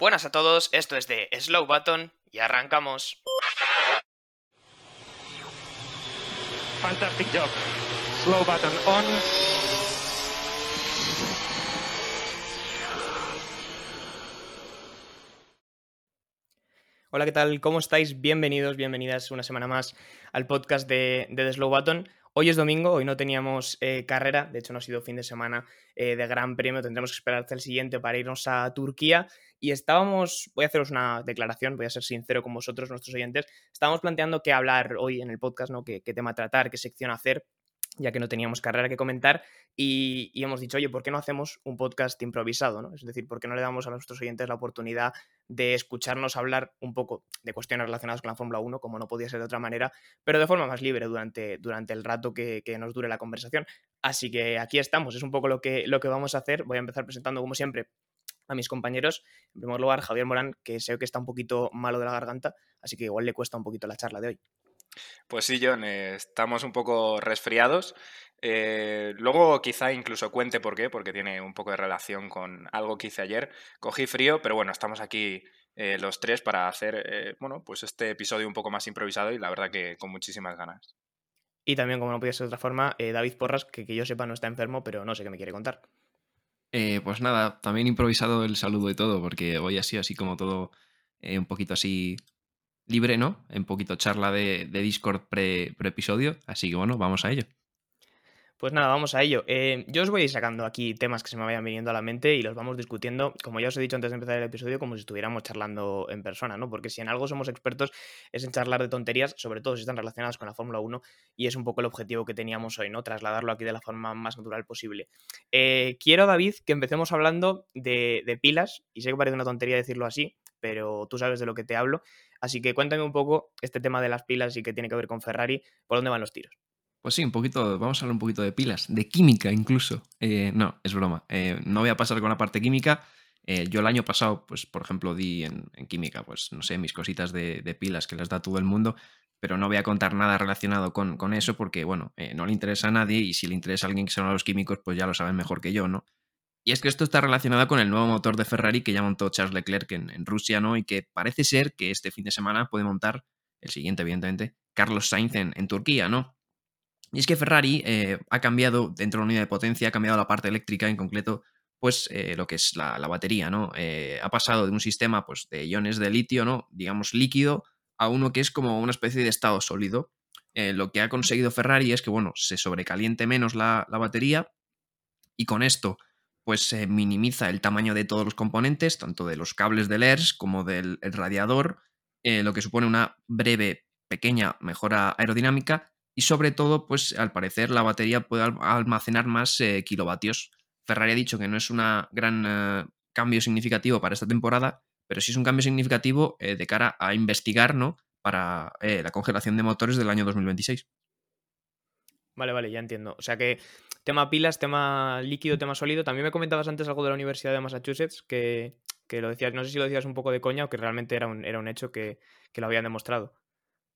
Buenas a todos, esto es de Slow Button y arrancamos. Fantastic job. Slow button on. Hola, ¿qué tal? ¿Cómo estáis? Bienvenidos, bienvenidas una semana más al podcast de, de The Slow Button. Hoy es domingo, hoy no teníamos eh, carrera, de hecho no ha sido fin de semana eh, de gran premio, tendremos que esperar hasta el siguiente para irnos a Turquía y estábamos, voy a haceros una declaración, voy a ser sincero con vosotros, nuestros oyentes, estábamos planteando qué hablar hoy en el podcast, ¿no? qué, tema tratar, qué sección hacer, ya que no teníamos carrera que comentar, y, hemos dicho, oye, ¿por qué no hacemos un podcast improvisado? Es decir, ¿por qué no le damos a nuestros oyentes la oportunidad de escucharnos hablar un poco de cuestiones relacionadas con la Fórmula 1, como no podía ser de otra manera, pero de forma más libre durante, durante el rato que, que, nos dure la conversación? Así que aquí estamos, es un poco lo que, lo que vamos a hacer. Voy a empezar presentando, como siempre, a mis compañeros. En primer lugar, Javier Morán, que sé que está un poquito malo de la garganta, así que igual le cuesta un poquito la charla de hoy. Pues sí, John, eh, estamos un poco resfriados. Eh, luego quizá incluso cuente por qué, porque tiene un poco de relación con algo que hice ayer. Cogí frío, pero bueno, estamos aquí eh, los tres para hacer, eh, bueno, pues este episodio un poco más improvisado y la verdad que con muchísimas ganas. Y también, como no podía ser de otra forma, David Porras, que, que yo sepa no está enfermo, pero no sé qué me quiere contar. pues nada, también improvisado el saludo y todo, porque hoy ha sido así como todo un poquito así libre, ¿no? Un poquito charla de, de Discord pre-episodio. Pre así que bueno, vamos a ello. Pues nada, vamos a ello. Eh, yo os voy a ir sacando aquí temas que se me vayan viniendo a la mente y los vamos discutiendo, como ya os he dicho antes de empezar el episodio, como si estuviéramos charlando en persona, ¿no? Porque si en algo somos expertos es en charlar de tonterías, sobre todo si están relacionadas con la Fórmula 1, y es un poco el objetivo que teníamos hoy, ¿no? Trasladarlo aquí de la forma más natural posible. Eh, quiero, David, que empecemos hablando de, de pilas, y sé que parece una tontería decirlo así, pero tú sabes de lo que te hablo. Así que cuéntame un poco este tema de las pilas y que tiene que ver con Ferrari, por dónde van los tiros. Pues sí, un poquito, vamos a hablar un poquito de pilas, de química incluso. Eh, no, es broma. Eh, no voy a pasar con la parte química. Eh, yo el año pasado, pues por ejemplo, di en, química, pues no sé, mis cositas de, pilas que les da todo el mundo, pero no voy a contar nada relacionado con, eso porque, bueno, no le interesa a nadie y si le interesa a alguien que son los químicos, pues ya lo saben mejor que yo, ¿no? Y es que esto está relacionado con el nuevo motor de Ferrari que ya montó Charles Leclerc en, Rusia, ¿no? Y que parece ser que este fin de semana puede montar, el siguiente, evidentemente, Carlos Sainz en Turquía, ¿no? Y es que Ferrari eh, ha cambiado dentro de la unidad de potencia, ha cambiado la parte eléctrica, en concreto, pues eh, lo que es la, la batería, ¿no? Eh, ha pasado de un sistema pues, de iones de litio, ¿no? Digamos líquido, a uno que es como una especie de estado sólido. Lo que ha conseguido Ferrari es que, bueno, se sobrecaliente menos la, la batería y con esto, pues se minimiza el tamaño de todos los componentes, tanto de los cables del ERS como del radiador, lo que supone una breve, pequeña mejora aerodinámica y sobre todo, pues al parecer la batería puede almacenar más eh, kilovatios. Ferrari ha dicho que no es un gran eh, cambio significativo para esta temporada, pero sí es un cambio significativo eh, de cara a investigar, ¿no? Para la congelación de motores del año 2026. Vale, vale, ya entiendo. O sea que tema pilas, tema líquido, tema sólido. También me comentabas antes algo de la Universidad de Massachusetts, que, que lo decías, no sé si lo decías un poco de coña o que realmente era un, era un hecho que, que lo habían demostrado.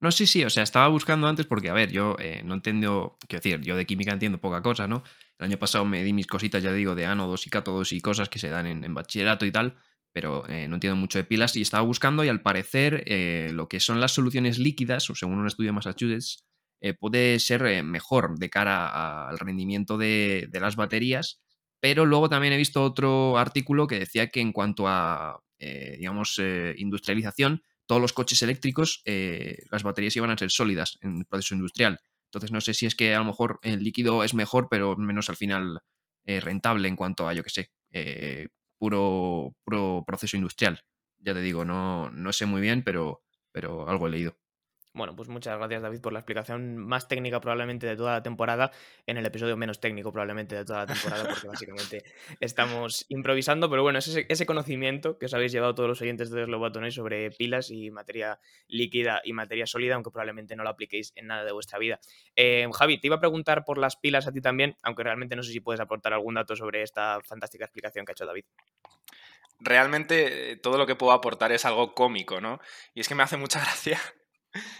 No, sí, sí, o sea, estaba buscando antes porque, a ver, yo eh, no entiendo, quiero decir, yo de química entiendo poca cosa, ¿no? El año pasado me di mis cositas, ya digo, de ánodos y cátodos y cosas que se dan en, bachillerato y tal, pero eh, no entiendo mucho de pilas y estaba buscando y al parecer eh, lo que son las soluciones líquidas, o según un estudio de Massachusetts, eh, puede ser mejor de cara al rendimiento de, de, las baterías, pero luego también he visto otro artículo que decía que en cuanto a, digamos, industrialización, todos los coches eléctricos, eh, las baterías iban a ser sólidas en el proceso industrial. Entonces no sé si es que a lo mejor el líquido es mejor, pero menos al final eh, rentable en cuanto a, yo que sé, eh, puro, puro proceso industrial. Ya te digo, no, no sé muy bien, pero, pero algo he leído. Bueno, pues muchas gracias David por la explicación más técnica probablemente de toda la temporada, en el episodio menos técnico probablemente de toda la temporada, porque básicamente estamos improvisando, pero bueno, es ese, ese, conocimiento que os habéis llevado todos los oyentes de Slow sobre pilas y materia líquida y materia sólida, aunque probablemente no lo apliquéis en nada de vuestra vida. Eh, Javi, te iba a preguntar por las pilas a ti también, aunque realmente no sé si puedes aportar algún dato sobre esta fantástica explicación que ha hecho David realmente eh, todo lo que puedo aportar es algo cómico, ¿no? Y es que me hace mucha gracia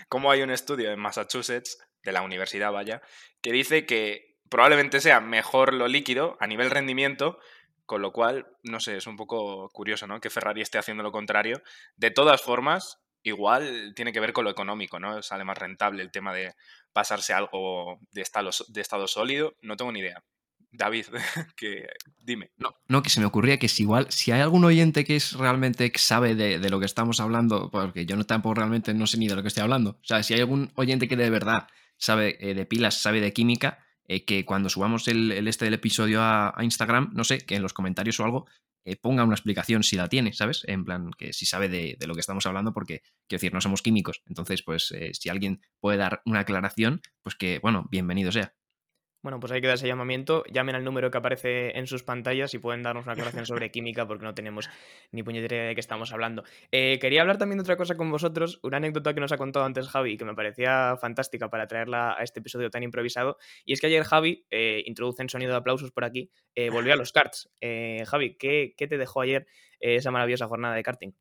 cómo hay un estudio en Massachusetts, de la universidad vaya, que dice que probablemente sea mejor lo líquido a nivel rendimiento, Con lo cual, no sé, es un poco curioso, ¿no? Que Ferrari esté haciendo lo contrario. De todas formas, igual tiene que ver con lo económico, ¿no? Sale más rentable el tema de pasarse algo de estado, de estado sólido. No tengo ni idea. David, que dime. No, no, que se me ocurría que si igual, si hay algún oyente que es realmente que sabe de, de, lo que estamos hablando, porque yo no tampoco realmente no sé ni de lo que estoy hablando. O sea, si hay algún oyente que de verdad sabe eh, de pilas, sabe de química, eh, que cuando subamos el, este del episodio a, Instagram, no sé, que en los comentarios o algo eh, ponga una explicación si la tiene, ¿sabes? En plan, que si sabe de, de lo que estamos hablando, porque, quiero decir, no somos químicos. Entonces, pues, si alguien puede dar una aclaración, pues que, bueno, bienvenido sea. Bueno, pues hay que dar ese llamamiento. Llamen al número que aparece en sus pantallas y pueden darnos una aclaración sobre química porque no tenemos ni puñetera de qué estamos hablando. Eh, quería hablar también de otra cosa con vosotros, una anécdota que nos ha contado antes Javi que me parecía fantástica para traerla a este episodio tan improvisado. Y es que ayer Javi, eh, introduce en sonido de aplausos por aquí, eh, volvió a los karts. Javi, ¿qué, ¿qué, te dejó ayer esa maravillosa jornada de karting?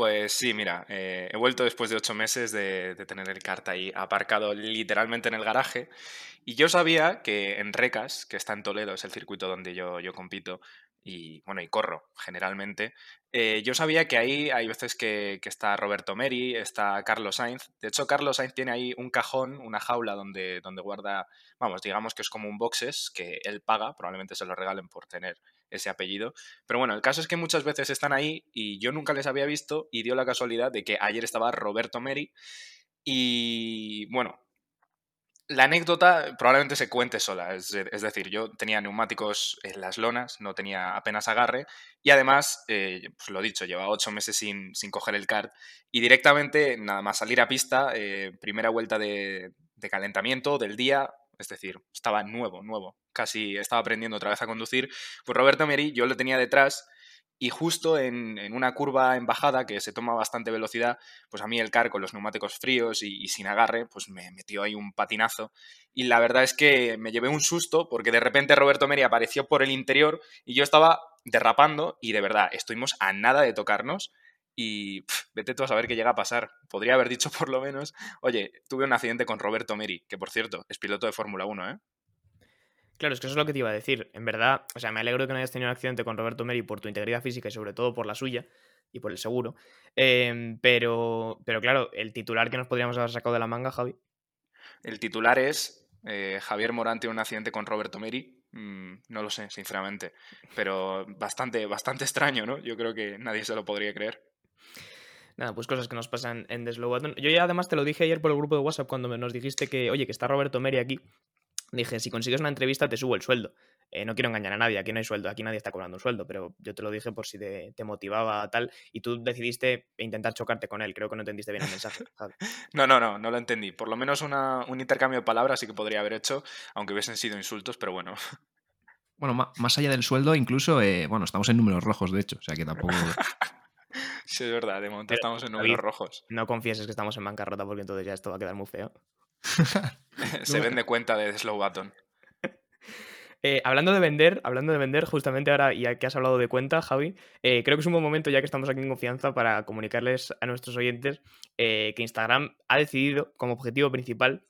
Pues sí, mira, eh, he vuelto después de ocho meses de, tener el kart ahí aparcado literalmente en el garaje. Y yo sabía que en Recas, que está en Toledo, es el circuito donde yo, yo compito, y bueno, y corro generalmente, eh, yo sabía que ahí hay veces que, que, está Roberto Meri, está Carlos Sainz. De hecho, Carlos Sainz tiene ahí un cajón, una jaula donde, donde guarda, vamos, digamos que es como un boxes que él paga, probablemente se lo regalen por tener ese apellido. Pero bueno, el caso es que muchas veces están ahí y yo nunca les había visto y dio la casualidad de que ayer estaba Roberto Meri y bueno, la anécdota probablemente se cuente sola, es, decir, yo tenía neumáticos en las lonas, no tenía apenas agarre y además, eh, pues lo dicho, llevaba ocho meses sin, sin, coger el kart y directamente, nada más salir a pista, eh, primera vuelta de, de calentamiento del día, es decir, estaba nuevo, nuevo, casi estaba aprendiendo otra vez a conducir, pues Roberto Meri yo lo tenía detrás y justo en, una curva en bajada que se toma bastante velocidad, pues a mí el car con los neumáticos fríos y, y, sin agarre, pues me metió ahí un patinazo. Y la verdad es que me llevé un susto porque de repente Roberto Meri apareció por el interior y yo estaba derrapando y de verdad estuvimos a nada de tocarnos. Y pff, vete tú a saber qué llega a pasar. Podría haber dicho por lo menos, oye, tuve un accidente con Roberto Meri, que por cierto es piloto de Fórmula 1, ¿eh? Claro, es que eso es lo que te iba a decir. En verdad, o sea, me alegro de que no hayas tenido un accidente con Roberto Meri por tu integridad física y sobre todo por la suya y por el seguro. Eh, pero, pero claro, el titular que nos podríamos haber sacado de la manga, Javi. El titular es eh, Javier Morán tiene un accidente con Roberto Meri. Mm, no lo sé, sinceramente. Pero bastante, bastante extraño, ¿no? Yo creo que nadie se lo podría creer. Nada, pues cosas que nos pasan en The Slow Button. Yo ya además te lo dije ayer por el grupo de WhatsApp cuando nos dijiste que, oye, que está Roberto Meri aquí dije, si consigues una entrevista te subo el sueldo. Eh, no quiero engañar a nadie, aquí no hay sueldo, aquí nadie está cobrando un sueldo, pero yo te lo dije por si te, te, motivaba tal, y tú decidiste intentar chocarte con él, creo que no entendiste bien el mensaje. no, no, no, no lo entendí. Por lo menos una, un intercambio de palabras sí que podría haber hecho, aunque hubiesen sido insultos, pero bueno. Bueno, más allá del sueldo, incluso, eh, bueno, estamos en números rojos, de hecho, o sea que tampoco... sí, es verdad, de momento pero, estamos en números David, rojos. No confieses que estamos en bancarrota porque entonces ya esto va a quedar muy feo. Se vende cuenta de Slow Button. Eh, hablando de vender, hablando de vender, justamente ahora, ya que has hablado de cuenta, Javi, eh, creo que es un buen momento, ya que estamos aquí en confianza, para comunicarles a nuestros oyentes eh, que Instagram ha decidido como objetivo principal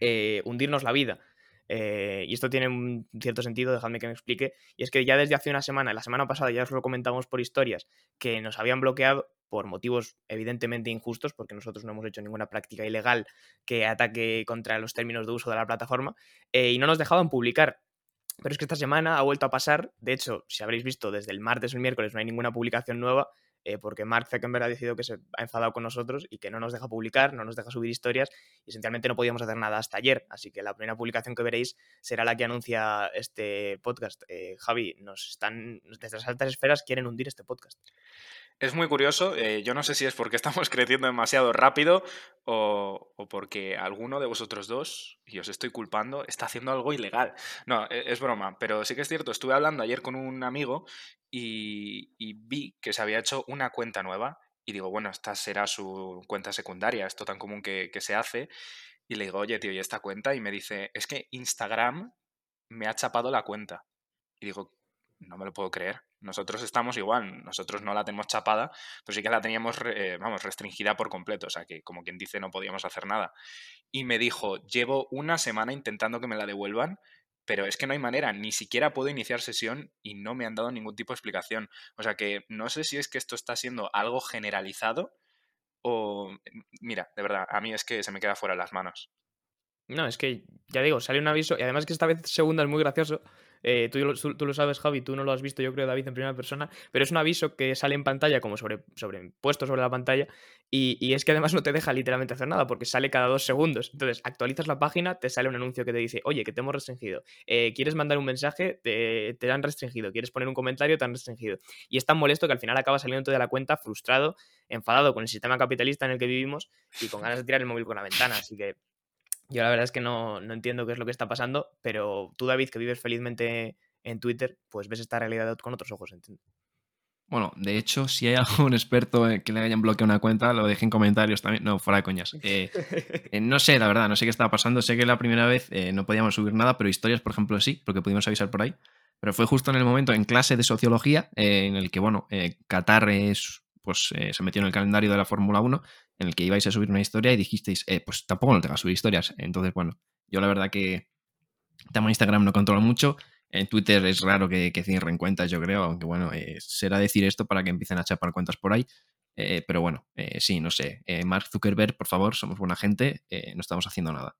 eh, hundirnos la vida. Eh, y esto tiene un cierto sentido, dejadme que me explique. Y es que ya desde hace una semana, la semana pasada ya os lo comentamos por historias, que nos habían bloqueado por motivos evidentemente injustos, porque nosotros no hemos hecho ninguna práctica ilegal que ataque contra los términos de uso de la plataforma, eh, y no nos dejaban publicar. Pero es que esta semana ha vuelto a pasar, de hecho, si habréis visto, desde el martes o el miércoles no hay ninguna publicación nueva, eh, porque Mark Zuckerberg ha decidido que se ha enfadado con nosotros y que no nos deja publicar, no nos deja subir historias y esencialmente no podíamos hacer nada hasta ayer. Así que la primera publicación que veréis será la que anuncia este podcast. Eh, Javi, nos están, desde las altas esferas quieren hundir este podcast. Es muy curioso, eh, yo no sé si es porque estamos creciendo demasiado rápido o, porque alguno de vosotros dos, y os estoy culpando, está haciendo algo ilegal. No, es, es broma, pero sí que es cierto, estuve hablando ayer con un amigo y, vi que se había hecho una cuenta nueva y digo, bueno, esta será su cuenta secundaria, esto tan común que, que se hace. Y le digo, oye, tío, ¿y esta cuenta? Y me dice, es que Instagram me ha chapado la cuenta. Y digo, no me lo puedo creer. Nosotros estamos igual, nosotros no la tenemos chapada, pero sí que la teníamos, eh, vamos, restringida por completo, o sea que como quien dice no podíamos hacer nada. Y me dijo, llevo una semana intentando que me la devuelvan pero es que no hay manera, ni siquiera puedo iniciar sesión y no me han dado ningún tipo de explicación. O sea que no sé si es que esto está siendo algo generalizado o... Mira, de verdad, a mí es que se me queda fuera las manos. No, es que, ya digo, sale un aviso y además que esta vez segunda es muy gracioso. Eh, tú, tú lo sabes, Javi, tú no lo has visto, yo creo, David, en primera persona, pero es un aviso que sale en pantalla como sobre, sobrepuesto sobre la pantalla y, y es que además no te deja literalmente hacer nada porque sale cada dos segundos. Entonces, actualizas la página, te sale un anuncio que te dice, oye, que te hemos restringido. Eh, ¿Quieres mandar un mensaje? Te, te han restringido. ¿Quieres poner un comentario? Te han restringido. Y es tan molesto que al final acabas saliendo de la cuenta frustrado, enfadado con el sistema capitalista en el que vivimos y con ganas de tirar el móvil por la ventana. Así que yo la verdad es que no, no entiendo qué es lo que está pasando, pero tú, David, que vives felizmente en Twitter, pues ves esta realidad con otros ojos, entiendo. Bueno, de hecho, si hay algún experto eh, que le hayan bloqueado una cuenta, lo deje en comentarios también. No, fuera de coñas. Eh, eh, no sé, la verdad, no sé qué estaba pasando. Sé que la primera vez eh, no podíamos subir nada, pero historias, por ejemplo, sí, porque pudimos avisar por ahí. Pero fue justo en el momento en clase de sociología, en el que, bueno, Qatar es, pues, se metió en el calendario de la Fórmula 1, en el que ibais a subir una historia y dijisteis, eh, pues tampoco no te vas a subir historias. Entonces, bueno, yo la verdad que tema Instagram no controlo mucho. En Twitter es raro que, que cierren cuentas, yo creo, aunque bueno, eh, será decir esto para que empiecen a chapar cuentas por ahí. Eh, pero bueno, eh, sí, no sé. Mark Zuckerberg, por favor, somos buena gente, no estamos haciendo nada.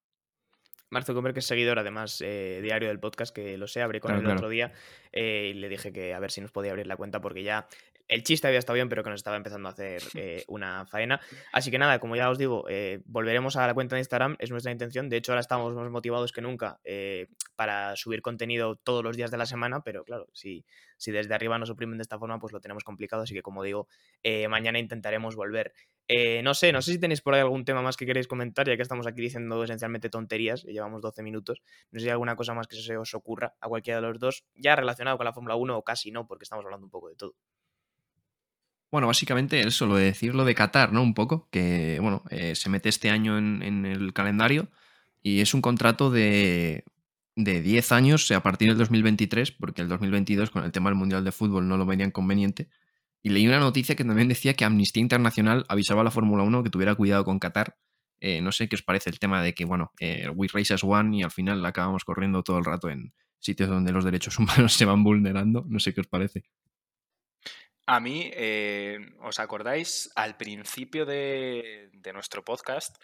Mark Zuckerberg, que es seguidor además eh, diario del podcast, que lo sé, hablé con Claro, él el claro. otro día eh, y le dije que a ver si nos podía abrir la cuenta porque ya el chiste había estado bien, pero que nos estaba empezando a hacer eh, una faena. Así que nada, como ya os digo, eh, volveremos a la cuenta de Instagram, es nuestra intención. De hecho, ahora estamos más motivados que nunca eh, para subir contenido todos los días de la semana, pero claro, si, desde arriba nos oprimen de esta forma, pues lo tenemos complicado. Así que, como digo, mañana intentaremos volver. No sé, no sé si tenéis por ahí algún tema más que queréis comentar, ya que estamos aquí diciendo esencialmente tonterías, y llevamos 12 minutos. No sé si hay alguna cosa más que se os ocurra a cualquiera de los dos, ya relacionado con la Fórmula 1 o casi no, porque estamos hablando un poco de todo. Bueno, básicamente eso, lo de decir lo de Qatar, ¿no? Un poco, que bueno, eh, se mete este año en, el calendario y es un contrato de, de 10 años, a partir del 2023, porque el 2022 con el tema del Mundial de Fútbol no lo venían conveniente. Y leí una noticia que también decía que Amnistía Internacional avisaba a la Fórmula 1 que tuviera cuidado con Qatar. Eh, no sé qué os parece el tema de que, bueno, eh, We Race as One y al final acabamos corriendo todo el rato en sitios donde los derechos humanos se van vulnerando. No sé qué os parece. A mí, eh, ¿os acordáis? Al principio de, de nuestro podcast,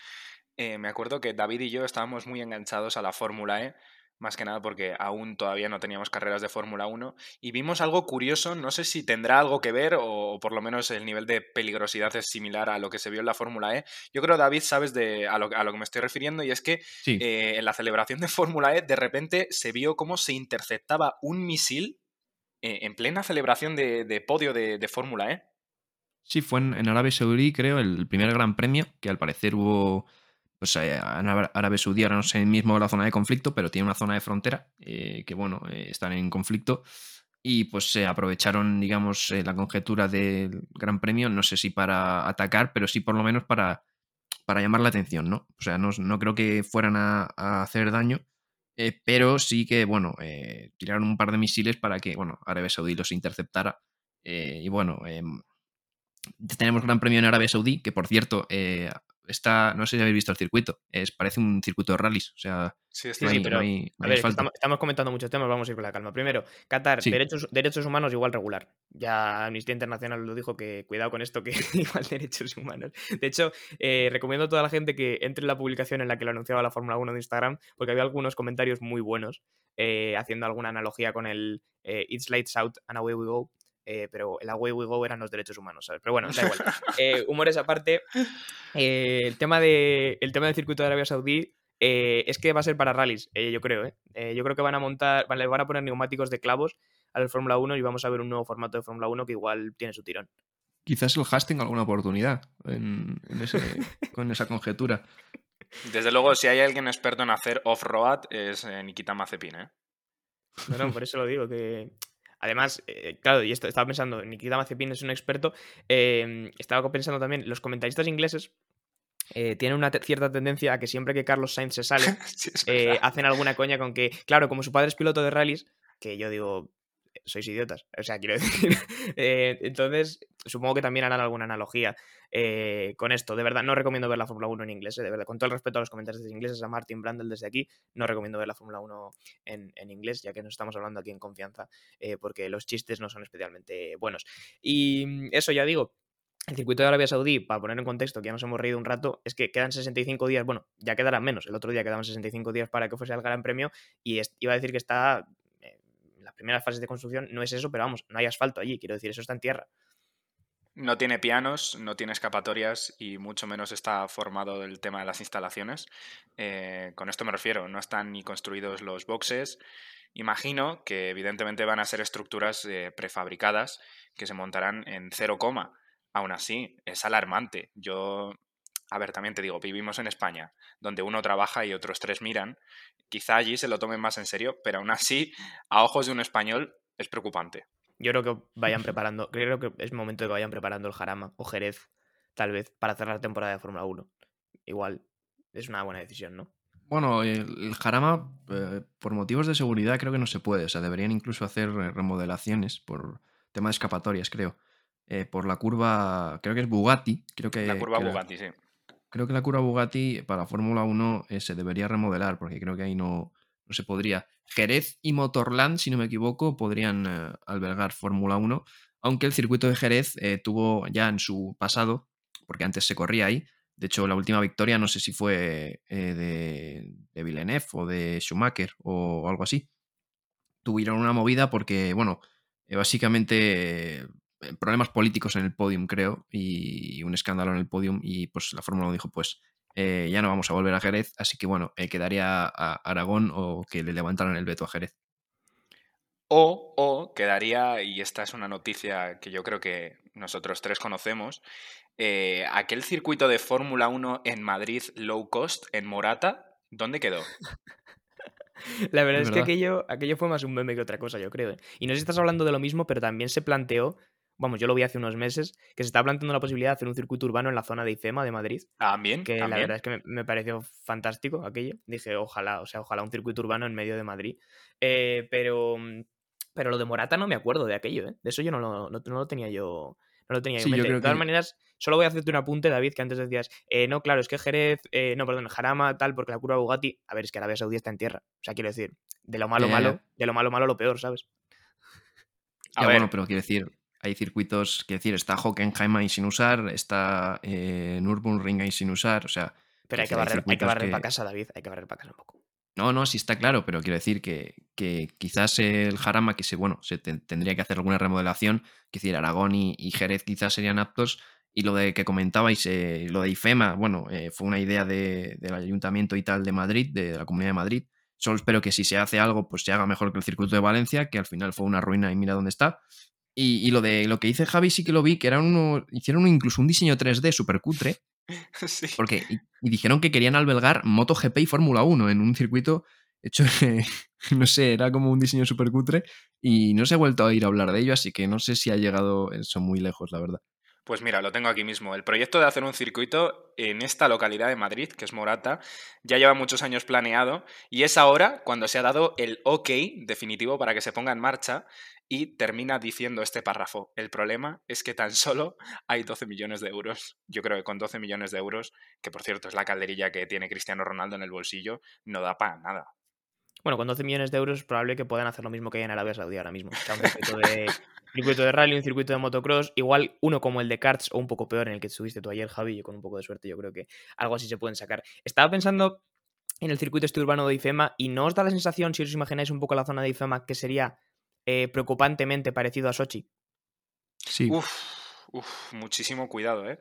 eh, me acuerdo que David y yo estábamos muy enganchados a la Fórmula E, más que nada porque aún todavía no teníamos carreras de Fórmula 1, y vimos algo curioso, no sé si tendrá algo que ver o, o por lo menos el nivel de peligrosidad es similar a lo que se vio en la Fórmula E. Yo creo, David, sabes de, a, lo, a lo que me estoy refiriendo, y es que Sí. eh, en la celebración de Fórmula E de repente se vio cómo se interceptaba un misil en plena celebración de, de podio de, Fórmula E. Sí, fue en, en Arabia Saudí, creo, el primer gran premio, que al parecer hubo, pues eh, en Ara- Arabia Saudí, ahora no sé mismo la zona de conflicto, pero tiene una zona de frontera, eh, que bueno, eh, están en conflicto, y pues se aprovecharon, digamos, eh, la conjetura del gran premio, no sé si para atacar, pero sí por lo menos para, para llamar la atención, ¿no? O sea, no, no creo que fueran a hacer daño, eh, pero sí que, bueno, eh, tiraron un par de misiles para que, bueno, Arabia Saudí los interceptara. eh, y bueno, em, tenemos Gran Premio en Arabia Saudí, que por cierto, está, no sé si habéis visto el circuito, es, parece un circuito de rallies, o sea, Sí, Sí, no sí, hay, pero, no hay- no A ver, es que asfalto. estamos, estamos comentando muchos temas, vamos a ir con la calma. Primero, Qatar, Sí. derechos, derechos humanos igual regular. Ya Amnistía Internacional lo dijo que cuidado con esto, que igual derechos humanos. De hecho, eh, recomiendo a toda la gente que entre en la publicación en la que lo anunciaba la Fórmula 1 de Instagram, porque había algunos comentarios muy buenos, eh, haciendo alguna analogía con el eh, It's Lights Out and Away We Go. Eh, pero el Away We Go eran los derechos humanos, ¿sabes? Pero bueno, da igual. Eh, humores aparte, eh, el, tema de, el tema del circuito de Arabia Saudí eh, es que va a ser para rallies, eh, yo creo. ¿eh? Eh, yo creo que van a montar, van, le van a poner neumáticos de clavos al Fórmula 1 y vamos a ver un nuevo formato de Fórmula 1 que igual tiene su tirón. Quizás el Haas tenga alguna oportunidad en, en ese- con esa conjetura. Desde luego, si hay alguien experto en hacer off-road, es eh, Nikita Mazepin, ¿eh? No, no, por eso lo digo, que... Además, eh, claro, y esto estaba pensando, Nikita Mazepin es un experto, eh, estaba pensando también, los comentaristas ingleses eh, tienen una cierta tendencia a que siempre que Carlos Sainz se sale, Sí, hacen alguna coña con que, claro, como su padre es piloto de rallies, que yo digo, sois idiotas, o sea, quiero decir, eh, entonces supongo que también harán alguna analogía eh, con esto. De verdad, no recomiendo ver la Fórmula 1 en inglés, de verdad. Con todo el respeto a los comentarios ingleses, a Martin Brandel desde aquí, no recomiendo ver la Fórmula 1 en, en, inglés, ya que nos estamos hablando aquí en confianza, porque los chistes no son especialmente buenos. Y mm, eso ya digo, el circuito de Arabia Saudí, para poner en contexto, que ya nos hemos reído un rato, es que quedan 65 días, bueno, ya quedarán menos, el otro día quedaban 65 días para que fuese el Gran Premio y iba a decir que está las primeras fases de construcción, no es eso, pero vamos, no hay asfalto allí, quiero decir, eso está en tierra. No tiene pianos, no tiene escapatorias y mucho menos está formado el tema de las instalaciones. Eh, con esto me refiero, no están ni construidos los boxes. Imagino que evidentemente van a ser estructuras eh, prefabricadas que se montarán en cero coma Aún así, es alarmante. Yo, a ver, también te digo, vivimos en España, donde uno trabaja y otros tres miran. Quizá allí se lo tomen más en serio, pero aún así, a ojos de un español, es preocupante. Yo creo que vayan preparando, creo que es momento de que vayan preparando el Jarama o Jerez, tal vez, para cerrar la temporada de Fórmula 1. Igual es una buena decisión, ¿no? Bueno, el, Jarama, eh, por motivos de seguridad, creo que no se puede. O sea, deberían incluso hacer remodelaciones por tema de escapatorias, creo. Eh, por la curva, creo que es Bugatti. Creo que, la curva Bugatti, sí. Creo que la curva Bugatti para Fórmula 1 eh, se debería remodelar, porque creo que ahí no, no, se podría. Jerez y Motorland, si no me equivoco, podrían eh, albergar Fórmula 1, aunque el circuito de Jerez tuvo ya en su pasado, porque antes se corría ahí, de hecho, la última victoria no sé si fue de, de Villeneuve o de Schumacher o algo así. Tuvieron una movida porque, bueno, básicamente eh, problemas políticos en el podium, creo, y un escándalo en el podium, y pues la Fórmula dijo, pues eh, ya no vamos a volver a Jerez, así que bueno, eh, quedaría a Aragón o que le levantaran el veto a Jerez. O, o quedaría, y esta es una noticia que yo creo que nosotros tres conocemos, aquel circuito de Fórmula 1 en Madrid low cost, en Morata, ¿dónde quedó? La verdad es, que aquello, aquello fue más un meme que otra cosa, yo creo. Y no sé si estás hablando de lo mismo, pero también se planteó vamos, yo lo vi hace unos meses, que se está planteando la posibilidad de hacer un circuito urbano en la zona de IFEMA de Madrid. También. Que la verdad es que me, pareció fantástico aquello. Dije, ojalá, o sea, ojalá un circuito urbano en medio de Madrid. Eh, pero, pero lo de Morata no me acuerdo de aquello, ¿eh? De eso yo no lo, no, lo tenía yo. No lo tenía yo. de todas maneras, solo voy a hacerte un apunte, David, que antes decías, eh, no, claro, es que Jerez, eh, no, perdón, Jarama, tal, porque la curva Bugatti, a ver, es que Arabia Saudí está en tierra. O sea, quiero decir, de lo malo, malo, de lo malo, malo, lo peor, ¿sabes? Ah, bueno, pero quiero decir, hay circuitos, que decir, está Hockenheim ahí sin usar, está eh, Nürburgring ahí sin usar, o sea... Pero hay que, barrer, hay que barrer para casa, David, hay que barrer para casa un poco. No, no, sí está claro, pero quiero decir que, que quizás el Jarama, que se, bueno, se tendría que hacer alguna remodelación, que decir, Aragón y, Jerez quizás serían aptos, y lo de que comentabais, eh, lo de IFEMA, bueno, eh, fue una idea del Ayuntamiento y tal de Madrid, de, la Comunidad de Madrid. Solo espero que si se hace algo, pues se haga mejor que el circuito de Valencia, que al final fue una ruina y mira dónde está. Y, lo de lo que dice Javi sí que lo vi, que era uno, hicieron incluso un diseño 3D super cutre. Sí. Porque, y, dijeron que querían albergar MotoGP y Fórmula 1 en un circuito hecho, no sé, era como un diseño super cutre y no se ha vuelto a ir a hablar de ello, así que no sé si ha llegado eso muy lejos, la verdad. Pues mira, lo tengo aquí mismo. El proyecto de hacer un circuito en esta localidad de Madrid, que es Morata, ya lleva muchos años planeado y es ahora cuando se ha dado el ok definitivo para que se ponga en marcha y termina diciendo este párrafo. El problema es que tan solo hay 12 millones de euros. Yo creo que con 12 millones de euros, que por cierto es la calderilla que tiene Cristiano Ronaldo en el bolsillo, no da para nada. Bueno, con 12 millones de euros es probable que puedan hacer lo mismo que hay en Arabia Saudí ahora mismo. un de, circuito de rally, un circuito de motocross, igual uno como el de karts o un poco peor en el que estuviste tú ayer, Javi, con un poco de suerte yo creo que algo así se pueden sacar. Estaba pensando en el circuito este urbano de IFEMA y no os da la sensación, si os imagináis un poco la zona de IFEMA, que sería eh, preocupantemente parecido a Sochi. Sí. Uf, muchísimo cuidado, ¿eh?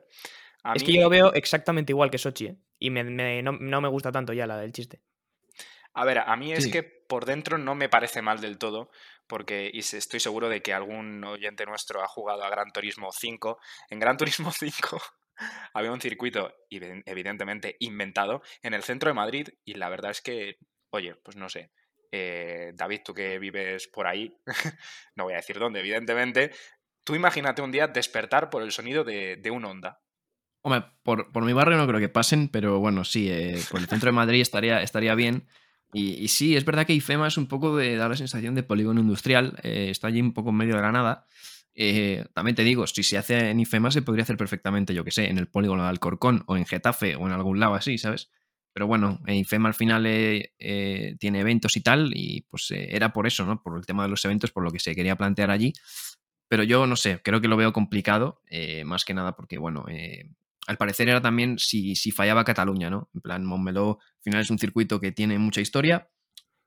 es que yo lo veo exactamente igual que Sochi, ¿eh? Y no, me gusta tanto ya la del chiste. A ver, a mí es que por dentro no me parece mal del todo, porque y estoy seguro de que algún oyente nuestro ha jugado a Gran Turismo 5. En Gran Turismo 5 había un circuito, evidentemente, inventado en el centro de Madrid y la verdad es que, oye, pues no sé. Eh, David, tú que vives por ahí, no voy a decir dónde, evidentemente, tú imagínate un día despertar por el sonido de, de un onda. Hombre, por, por, mi barrio no creo que pasen, pero bueno, sí, eh, por el centro de Madrid estaría, estaría bien. Y, sí, es verdad que IFEMA es un poco de dar la sensación de polígono industrial, eh, está allí un poco en medio de la nada. Eh, también te digo, si se hace en IFEMA se podría hacer perfectamente, yo que sé, en el polígono de Alcorcón o en Getafe o en algún lado así, ¿sabes? Pero bueno, IFEMA al final eh, tiene eventos y tal, y pues era por eso, ¿no? Por el tema de los eventos, por lo que se quería plantear allí. Pero yo no sé, creo que lo veo complicado, más que nada porque, bueno, al parecer era también si, si fallaba Cataluña, ¿no? En plan, Montmeló al final es un circuito que tiene mucha historia,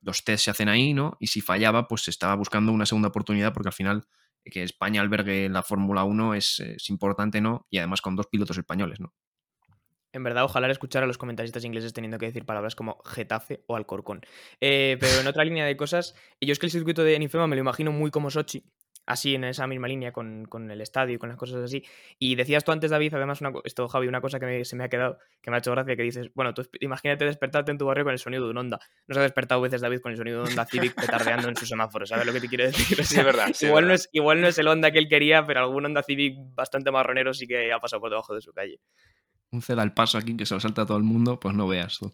los test se hacen ahí, ¿no? Y si fallaba, pues se estaba buscando una segunda oportunidad porque al final que España albergue la Fórmula 1 es, es, importante, ¿no? Y además con dos pilotos españoles, ¿no? En verdad, ojalá escuchar a los comentaristas ingleses teniendo que decir palabras como Getafe o Alcorcón. Eh, pero en otra línea de cosas, yo es que el circuito de Nifema me lo imagino muy como Sochi, así en esa misma línea con, con, el estadio y con las cosas así. Y decías tú antes, David, además, una, esto, Javi, una cosa que se me ha quedado, que me ha hecho gracia, que dices, bueno, tú imagínate despertarte en tu barrio con el sonido de un Honda. No se ha despertado veces, David, con el sonido de un Honda Civic petardeando en su semáforo, ¿sabes lo que te quiero decir? sí, es verdad. Sí, igual, verdad. No es, igual no es el Honda que él quería, pero algún Honda Civic bastante marronero sí que ha pasado por debajo de su calle. Un ceda al paso aquí que se lo salta a todo el mundo, pues no veas tú.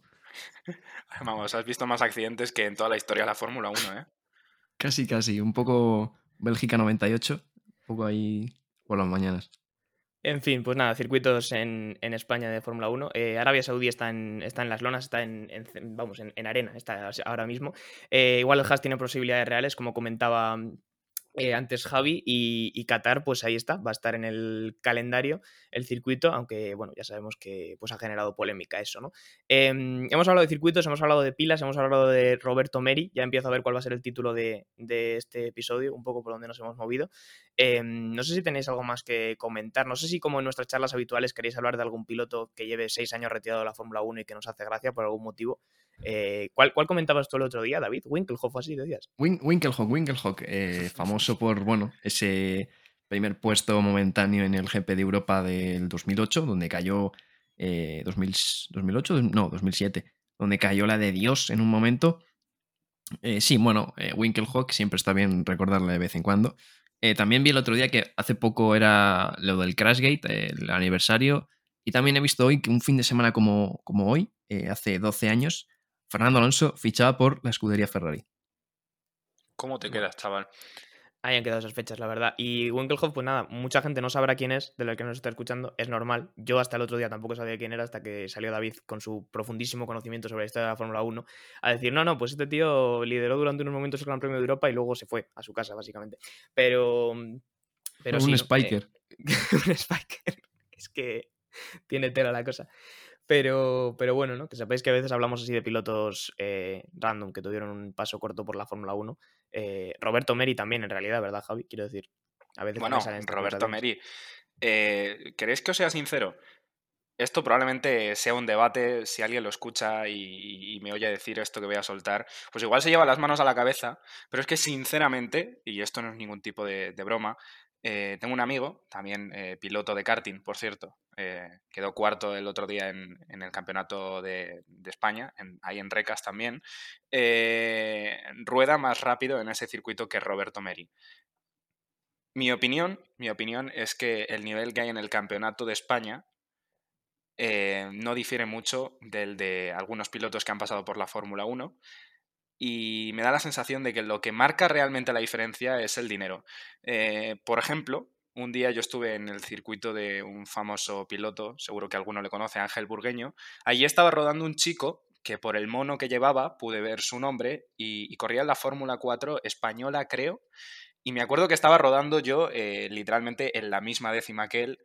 Vamos, has visto más accidentes que en toda la historia de la Fórmula 1, ¿eh? Casi, casi. Un poco Bélgica 98, un poco ahí por las mañanas. En fin, pues nada, circuitos en, en España de Fórmula 1. Eh, Arabia Saudí está en, está en las lonas, está en, vamos, en, arena, está ahora mismo. Eh, igual el Haas tiene posibilidades reales, como comentaba eh, antes Javi y, Qatar, pues ahí está, va a estar en el calendario el circuito, aunque bueno, ya sabemos que pues ha generado polémica eso, ¿no? Eh, hemos hablado de circuitos, hemos hablado de pilas, hemos hablado de Roberto Meri, ya empiezo a ver cuál va a ser el título de, de este episodio, un poco por donde nos hemos movido. Eh, no sé si tenéis algo más que comentar, no sé si como en nuestras charlas habituales queréis hablar de algún piloto que lleve seis años retirado de la Fórmula 1 y que nos hace gracia por algún motivo. Eh, ¿cuál, ¿cuál, comentabas tú el otro día, David? Winkelhoff, así decías. Win Winkelhock, Winkelhock, eh, famoso por, bueno, ese primer puesto momentáneo en el GP de Europa del 2008, donde cayó, eh, 2000, 2008, no, 2007, donde cayó la de Dios en un momento. Eh, sí, bueno, eh, Winkelhock siempre está bien recordarle de vez en cuando. Eh, también vi el otro día que hace poco era lo del Crashgate, el aniversario, y también he visto hoy que un fin de semana como, como hoy, eh, hace 12 años, Fernando Alonso fichaba por la escudería Ferrari. ¿Cómo te quedas, chaval? Ahí han quedado esas fechas, la verdad. Y Winkelhoff, pues nada, mucha gente no sabrá quién es, de lo que nos está escuchando, es normal. Yo hasta el otro día tampoco sabía quién era hasta que salió David con su profundísimo conocimiento sobre la historia de la Fórmula 1 a decir, no, no, pues este tío lideró durante unos momentos el Gran Premio de Europa y luego se fue a su casa, básicamente. Pero... pero un sí, Spiker. Eh, un Spiker. Es que tiene tela la cosa. Pero, pero bueno, ¿no? Que sepáis que a veces hablamos así de pilotos eh, random que tuvieron un paso corto por la Fórmula 1. Eh, Roberto Meri también, en realidad, ¿verdad, Javi? Quiero decir. A veces bueno, Roberto Meri, eh, ¿queréis que os sea sincero? Esto probablemente sea un debate, si alguien lo escucha y, y, me oye decir esto que voy a soltar, pues igual se lleva las manos a la cabeza, pero es que sinceramente, y esto no es ningún tipo de, de broma, eh, tengo un amigo, también eh, piloto de karting, por cierto, eh, quedó cuarto el otro día en, el campeonato de, España, ahí en Recas también, rueda más rápido en ese circuito que Roberto Meri. Mi opinión, mi opinión es que el nivel que hay en el campeonato de España no difiere mucho del de algunos pilotos que han pasado por la Fórmula 1 y me da la sensación de que lo que marca realmente la diferencia es el dinero. Eh, por ejemplo, un día yo estuve en el circuito de un famoso piloto, seguro que alguno le conoce, Ángel Burgueño. Allí estaba rodando un chico que por el mono que llevaba pude ver su nombre y, corría en la Fórmula 4 española, creo. Y me acuerdo que estaba rodando yo eh, literalmente en la misma décima que él.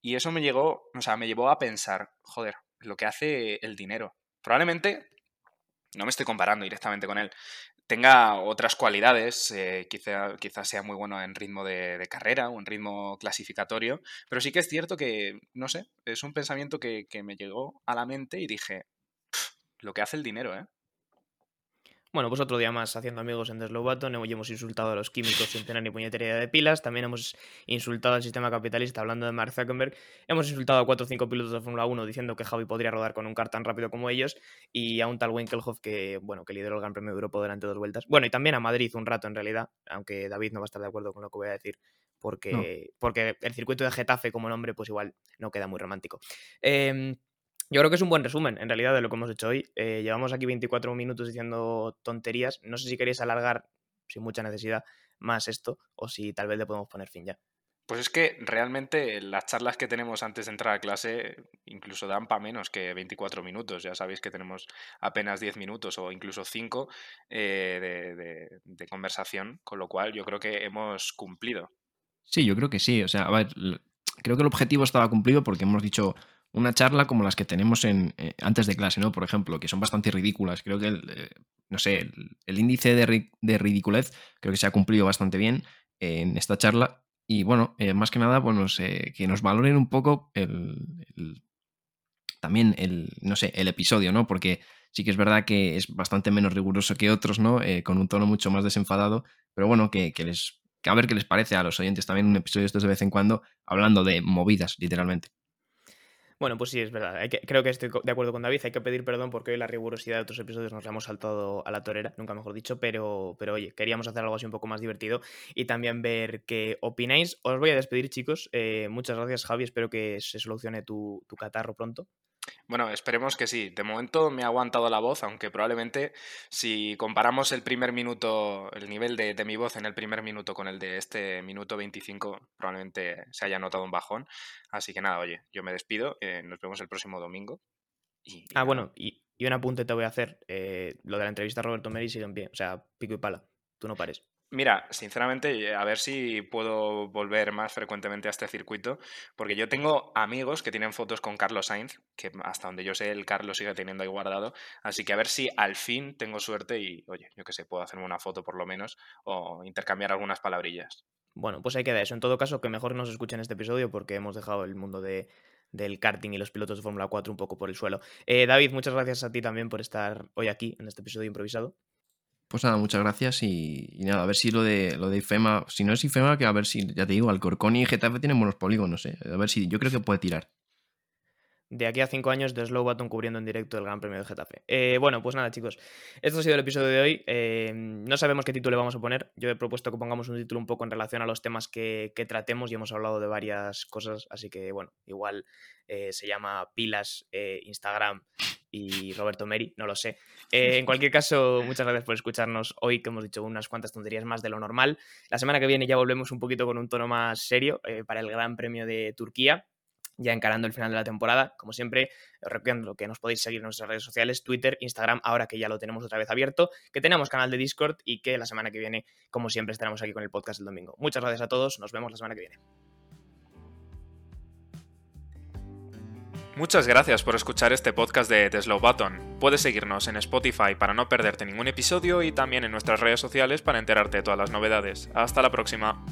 Y eso me llegó, o sea, me llevó a pensar, joder, lo que hace el dinero. Probablemente no me estoy comparando directamente con él, tenga otras cualidades, eh, quizá, quizá, sea muy bueno en ritmo de, de, carrera o en ritmo clasificatorio, pero sí que es cierto que, no sé, es un pensamiento que, que me llegó a la mente y dije, lo que hace el dinero, ¿eh? Bueno, pues otro día más haciendo amigos en Deslobaton. Hoy hemos insultado a los químicos sin tener ni puñetería de pilas. También hemos insultado al sistema capitalista hablando de Mark Zuckerberg. Hemos insultado a 4 o 5 pilotos de Fórmula 1 diciendo que Javi podría rodar con un car tan rápido como ellos. Y a un tal Winkelhoff que, bueno, que lideró el Gran Premio de Europa durante dos vueltas. Bueno, y también a Madrid un rato en realidad, aunque David no va a estar de acuerdo con lo que voy a decir. Porque, no. porque el circuito de Getafe como nombre, pues igual no queda muy romántico. Eh, yo creo que es un buen resumen, en realidad, de lo que hemos hecho hoy. Eh, llevamos aquí 24 minutos diciendo tonterías. No sé si queréis alargar, sin mucha necesidad, más esto o si tal vez le podemos poner fin ya. Pues es que realmente las charlas que tenemos antes de entrar a clase incluso dan para menos que 24 minutos. Ya sabéis que tenemos apenas 10 minutos o incluso 5 eh, de, conversación, con lo cual yo creo que hemos cumplido. Sí, yo creo que sí. O sea, a ver, creo que el objetivo estaba cumplido porque hemos dicho una charla como las que tenemos en, eh, antes de clase, ¿no? Por ejemplo, que son bastante ridículas. Creo que, el, eh, no sé, el, índice de, ridiculez creo que se ha cumplido bastante bien en esta charla y bueno, eh, más que nada, bueno, que nos valoren un poco el, también el, no sé, el episodio, ¿no? Porque sí que es verdad que es bastante menos riguroso que otros, ¿no? Eh, con un tono mucho más desenfadado, pero bueno, que, les, que a ver qué les parece a los oyentes también un episodio de estos de vez en cuando, hablando de movidas, literalmente. Bueno, pues sí, es verdad. creo que estoy de acuerdo con David. Hay que pedir perdón porque hoy la rigurosidad de otros episodios nos la hemos saltado a la torera, nunca mejor dicho, pero, pero oye, queríamos hacer algo así un poco más divertido y también ver qué opináis. Os voy a despedir, chicos. Eh, muchas gracias, Javi. Espero que se solucione tu catarro pronto. Bueno, esperemos que sí. De momento me ha aguantado la voz, aunque probablemente si comparamos el primer minuto, el nivel de, mi voz en el primer minuto con el de este minuto 25, probablemente se haya notado un bajón. Así que nada, oye, yo me despido. Eh, nos vemos el próximo domingo. ah, bueno, y, un apunte te voy a hacer. Eh, lo de la entrevista a Roberto Meri sigue en pie. O sea, pico y pala. Tú no pares. Mira, sinceramente, eh, a ver si puedo volver más frecuentemente a este circuito, porque yo tengo amigos que tienen fotos con Carlos Sainz, que hasta donde yo sé el Carlos sigue teniendo ahí guardado, así que a ver si al fin tengo suerte y, oye, yo qué sé, puedo hacerme una foto por lo menos o intercambiar algunas palabrillas. Bueno, pues ahí queda eso. En todo caso, que mejor nos escuchen este episodio porque hemos dejado el mundo de, del karting y los pilotos de Fórmula 4 un poco por el suelo. Eh, David, muchas gracias a ti también por estar hoy aquí en este episodio improvisado. Pues nada, muchas gracias y, nada, a ver si lo de lo de IFEMA, si no es IFEMA, que a ver si, ya te digo, Alcorcón y Getafe tienen buenos polígonos, ¿eh? a ver si yo creo que puede tirar. De aquí a cinco años de Slow Button cubriendo en directo el Gran Premio de Getafe. Eh, bueno, pues nada, chicos. Esto ha sido el episodio de hoy. Eh, no sabemos qué título le vamos a poner. Yo he propuesto que pongamos un título un poco en relación a los temas que, que tratemos y hemos hablado de varias cosas. Así que, bueno, igual se llama Pilas Instagram y Roberto Meri, no lo sé. Eh, en cualquier caso, muchas gracias por escucharnos hoy, que hemos dicho unas cuantas tonterías más de lo normal. La semana que viene ya volvemos un poquito con un tono más serio eh, para el Gran Premio de Turquía, ya encarando el final de la temporada. Como siempre, os recuerdo que nos podéis seguir en nuestras redes sociales, Twitter, Instagram, ahora que ya lo tenemos otra vez abierto, que tenemos canal de Discord y que la semana que viene, como siempre, estaremos aquí con el podcast el domingo. Muchas gracias a todos, nos vemos la semana que viene. Muchas gracias por escuchar este podcast de The Slow Button. Puedes seguirnos en Spotify para no perderte ningún episodio y también en nuestras redes sociales para enterarte de todas las novedades. Hasta la próxima.